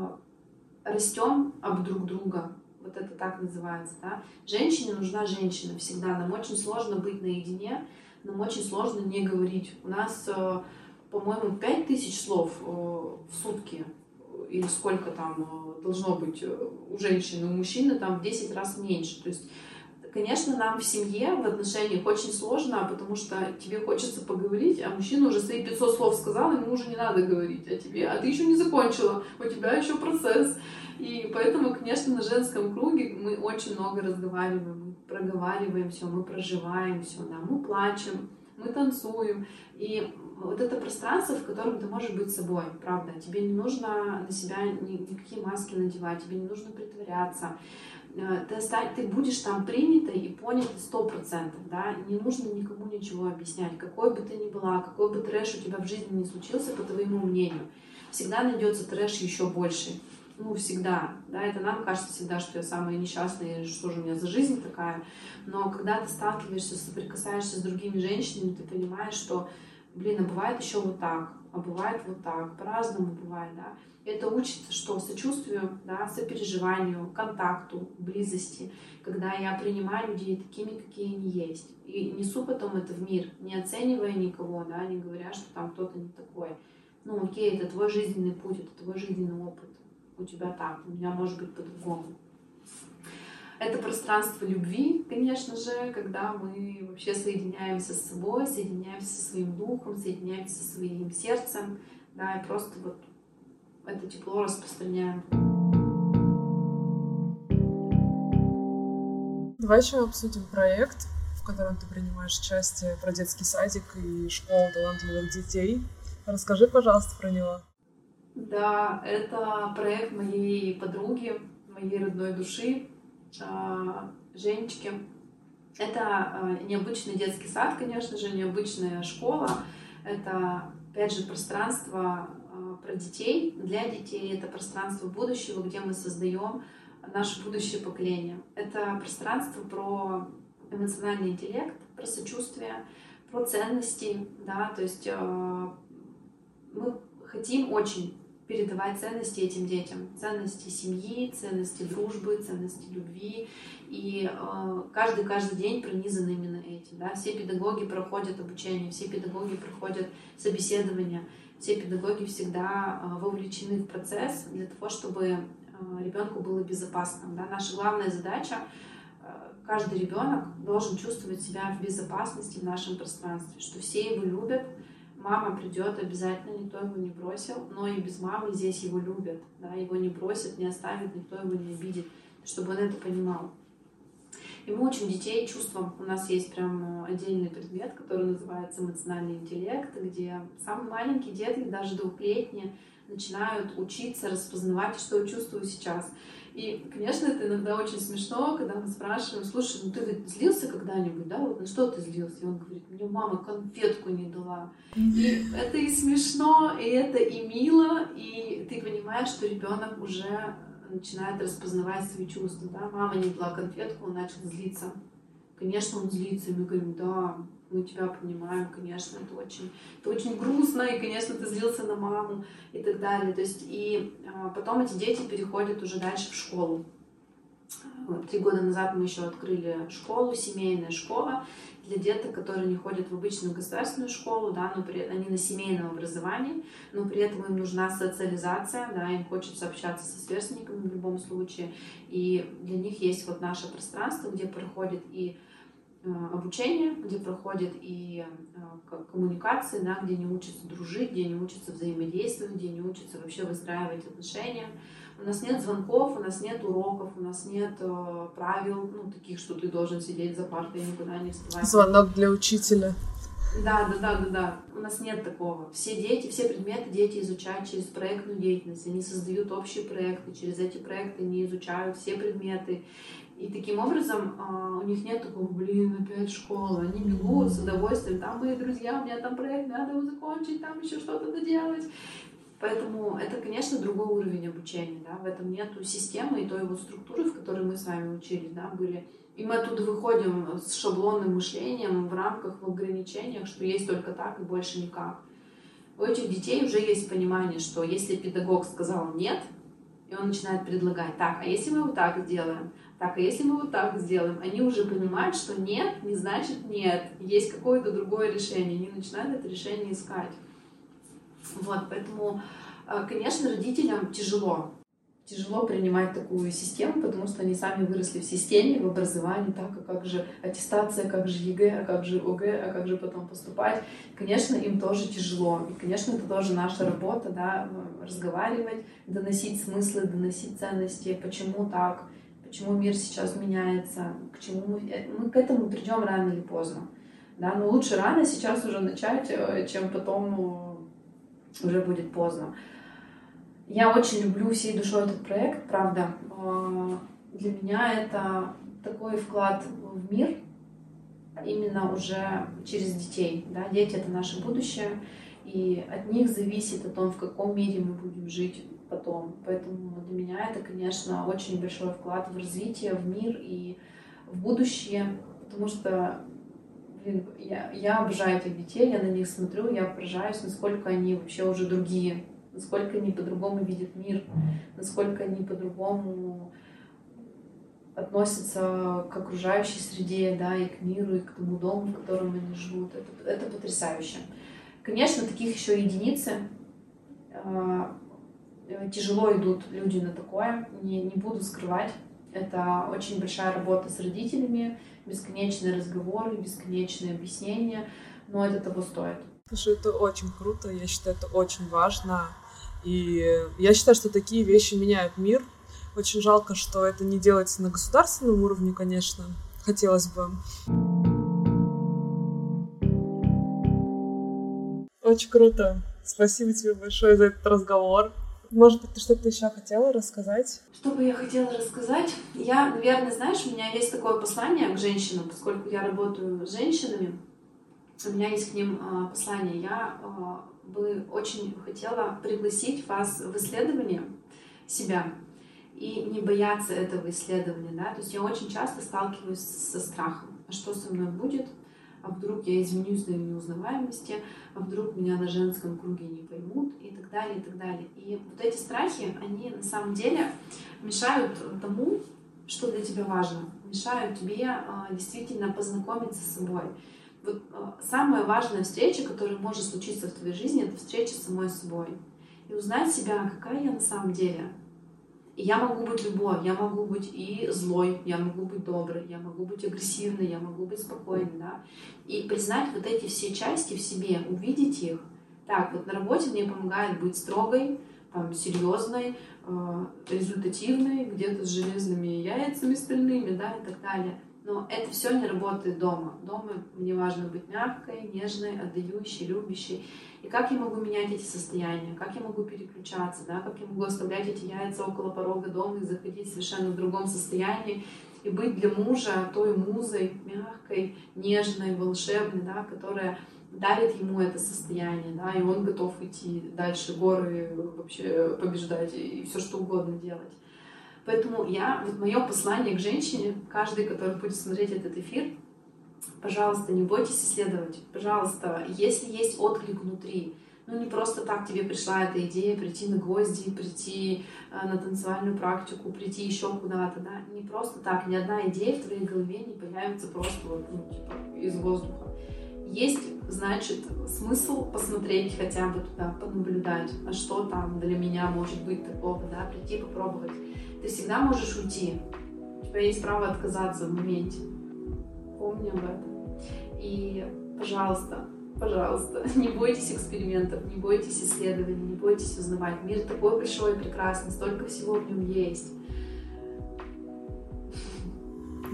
растем об друг друга. Вот это так называется, да. Женщине нужна женщина всегда. Нам очень сложно быть наедине, нам очень сложно не говорить. У нас, э, по-моему, 5000 слов э, в сутки или сколько там э, должно быть э, у женщины, у мужчины там в 10 раз меньше. То есть, конечно, нам в семье, в отношениях очень сложно, потому что тебе хочется поговорить, а мужчина уже свои 500 слов сказал, ему уже не надо говорить о тебе, а ты еще не закончила, у тебя еще процесс. И поэтому, конечно, на женском круге мы очень много разговариваем, мы проговариваем все, мы проживаем все, да, мы плачем, мы танцуем. И вот это пространство, в котором ты можешь быть собой, правда. Тебе не нужно на себя никакие маски надевать, тебе не нужно притворяться. Э, ты, ты будешь там принятой и понятой сто процентов, да, не нужно никому ничего объяснять, какой бы ты ни была, какой бы трэш у тебя в жизни не случился, по твоему мнению, всегда найдется трэш еще больше, ну, всегда, да, это нам кажется всегда, что я самая несчастная, что же у меня за жизнь такая, но когда ты сталкиваешься, соприкасаешься с другими женщинами, ты понимаешь, что блин, а бывает еще вот так, а бывает вот так, по-разному бывает, да. Это учит, что сочувствию, да, сопереживанию, контакту, близости, когда я принимаю людей такими, какие они есть. И несу потом это в мир, не оценивая никого, да, не говоря, что там кто-то не такой. Ну, окей, это твой жизненный путь, это твой жизненный опыт. У тебя так, у меня может быть по-другому. Это пространство любви, конечно же, когда мы вообще соединяемся с собой, соединяемся со своим духом, соединяемся со своим сердцем, да, и просто вот это тепло распространяем. Давай еще обсудим проект, в котором ты принимаешь участие про детский садик и школу талантливых детей. Расскажи, пожалуйста, про него. Да, это проект моей подруги, моей родной души, а, Женечки. Это а, необычный детский сад, конечно же, необычная школа. Это, опять же, пространство а, про детей, для детей. Это пространство будущего, где мы создаем наше будущее поколение. Это пространство про эмоциональный интеллект, про сочувствие, про ценности, да, то есть мы хотим очень передавать ценности этим детям. Ценности семьи, ценности дружбы, ценности любви. И э, каждый, каждый день пронизан именно этим. Да? Все педагоги проходят обучение, все педагоги проходят собеседование, все педагоги всегда э, вовлечены в процесс для того, чтобы ребенку было безопасно. Да? Наша главная задача каждый ребенок должен чувствовать себя в безопасности в нашем пространстве, что все его любят, мама придет обязательно, никто его не бросил, но и без мамы здесь его любят, да, его не бросят, не оставят, никто его не обидит, чтобы он это понимал. И мы учим детей чувствам. У нас есть прям отдельный предмет, который называется эмоциональный интеллект, где самые маленькие дети, даже двухлетние, начинают учиться распознавать, что я чувствую сейчас. И, конечно, это иногда очень смешно, когда мы спрашиваем, слушай, ну ты ведь злился когда-нибудь, да? Вот на что ты злился? И он говорит, мне мама конфетку не дала. И это и смешно, и это и мило, и ты понимаешь, что ребенок уже начинает распознавать свои чувства, да? Мама не дала конфетку, он начал злиться. Конечно, он злится, и мы говорим, да, мы тебя понимаем, конечно, это очень, это очень грустно, и, конечно, ты злился на маму и так далее. То есть, и а, потом эти дети переходят уже дальше в школу. Три года назад мы еще открыли школу, семейная школа для деток, которые не ходят в обычную государственную школу, да, но при, они на семейном образовании, но при этом им нужна социализация, да, им хочется общаться со сверстниками в любом случае, и для них есть вот наше пространство, где проходит и обучение, где проходят и э, коммуникации, да, где они учатся дружить, где они учатся взаимодействовать, где они учатся вообще выстраивать отношения. У нас нет звонков, у нас нет уроков, у нас нет э, правил, ну, таких, что ты должен сидеть за партой и никуда не вставать. Звонок для учителя. Да, да, да, да, да. У нас нет такого. Все дети, все предметы дети изучают через проектную деятельность. Они создают общие проекты. Через эти проекты они изучают все предметы. И таким образом а, у них нет такого, блин, опять школа. Они бегут с удовольствием. Там мои друзья, у меня там проект, надо его закончить, там еще что-то доделать. Поэтому это, конечно, другой уровень обучения. Да? В этом нету системы и той его структуры, в которой мы с вами учились, да, были. И мы оттуда выходим с шаблонным мышлением в рамках, в ограничениях, что есть только так и больше никак. У этих детей уже есть понимание, что если педагог сказал «нет», и он начинает предлагать, так, а если мы вот так сделаем, так, а если мы вот так сделаем, они уже понимают, что нет, не значит нет, есть какое-то другое решение, они начинают это решение искать. Вот, поэтому, э, конечно, родителям тяжело, тяжело принимать такую систему, потому что они сами выросли в системе, в образовании, так, а как же аттестация, как же ЕГЭ, а как же ОГЭ, а как же потом поступать. Конечно, им тоже тяжело. И, конечно, это тоже наша работа, да, разговаривать, доносить смыслы, доносить ценности, почему так, почему мир сейчас меняется, к чему мы, э, мы к этому придем рано или поздно. Да, но лучше рано сейчас уже начать, э, чем потом э, уже будет поздно. Я очень люблю всей душой этот проект, правда. Для меня это такой вклад в мир, именно уже через детей. Да? Дети — это наше будущее, и от них зависит о том, в каком мире мы будем жить потом. Поэтому для меня это, конечно, очень большой вклад в развитие, в мир и в будущее, потому что блин, я, я обожаю этих детей, я на них смотрю, я поражаюсь, насколько они вообще уже другие, насколько они по-другому видят мир, насколько они по-другому относятся к окружающей среде, да, и к миру, и к тому дому, в котором они живут. Это, это потрясающе. Конечно, таких еще единицы. Э, тяжело идут люди на такое, не, не буду скрывать. Это очень большая работа с родителями, бесконечные разговоры, бесконечные объяснения, но это того стоит. Слушай, это очень круто, я считаю, это очень важно. И я считаю, что такие вещи меняют мир. Очень жалко, что это не делается на государственном уровне, конечно. Хотелось бы. Очень круто. Спасибо тебе большое за этот разговор. Может быть, ты что-то еще хотела рассказать? Что бы я хотела рассказать? Я, наверное, знаешь, у меня есть такое послание к женщинам, поскольку я работаю с женщинами, у меня есть к ним э, послание. Я э, бы очень хотела пригласить вас в исследование себя и не бояться этого исследования. Да? То есть я очень часто сталкиваюсь со страхом. А что со мной будет? А вдруг я изменюсь на неузнаваемости, а вдруг меня на женском круге не поймут и так далее, и так далее. И вот эти страхи, они на самом деле мешают тому, что для тебя важно, мешают тебе а, действительно познакомиться с собой. Вот а, самая важная встреча, которая может случиться в твоей жизни, это встреча с самой собой. И узнать себя, какая я на самом деле. Я могу быть любой, я могу быть и злой, я могу быть доброй, я могу быть агрессивной, я могу быть спокойной, да. И признать вот эти все части в себе, увидеть их. Так, вот на работе мне помогает быть строгой, там, серьезной, э, результативной, где-то с железными яйцами стальными, да, и так далее. Но это все не работает дома. Дома мне важно быть мягкой, нежной, отдающей, любящей. И как я могу менять эти состояния, как я могу переключаться, да, как я могу оставлять эти яйца около порога дома и заходить совершенно в другом состоянии и быть для мужа той музой, мягкой, нежной, волшебной, да, которая дарит ему это состояние, да, и он готов идти дальше горы, вообще побеждать и все что угодно делать. Поэтому я, вот мое послание к женщине, каждый, который будет смотреть этот эфир, пожалуйста, не бойтесь исследовать. Пожалуйста, если есть отклик внутри, ну не просто так тебе пришла эта идея прийти на гвозди, прийти э, на танцевальную практику, прийти еще куда-то, да, не просто так, ни одна идея в твоей голове не появится просто вот, ну, типа, из воздуха есть, значит, смысл посмотреть хотя бы туда, понаблюдать, а что там для меня может быть такого, да, прийти попробовать. Ты всегда можешь уйти. У тебя есть право отказаться в моменте. Помни об этом. И, пожалуйста, пожалуйста, [laughs] не бойтесь экспериментов, не бойтесь исследований, не бойтесь узнавать. Мир такой большой и прекрасный, столько всего в нем есть.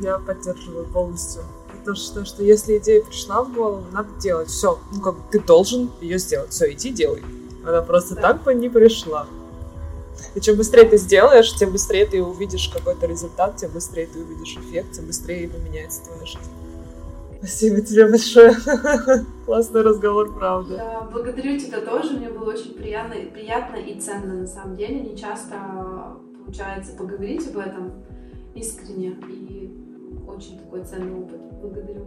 Я поддерживаю полностью то, что, что если идея пришла в голову, надо делать. Все, ну как бы ты должен ее сделать. Все, иди делай. Она просто да. так по не пришла. И чем быстрее ты сделаешь, тем быстрее ты увидишь какой-то результат, тем быстрее ты увидишь эффект, тем быстрее поменяется твоя жизнь. Спасибо тебе большое. [laughs] Классный разговор, правда. Да, благодарю тебя тоже. Мне было очень приятно, приятно и ценно на самом деле. Не часто получается поговорить об этом искренне. И очень такой ценный опыт. Благодарю.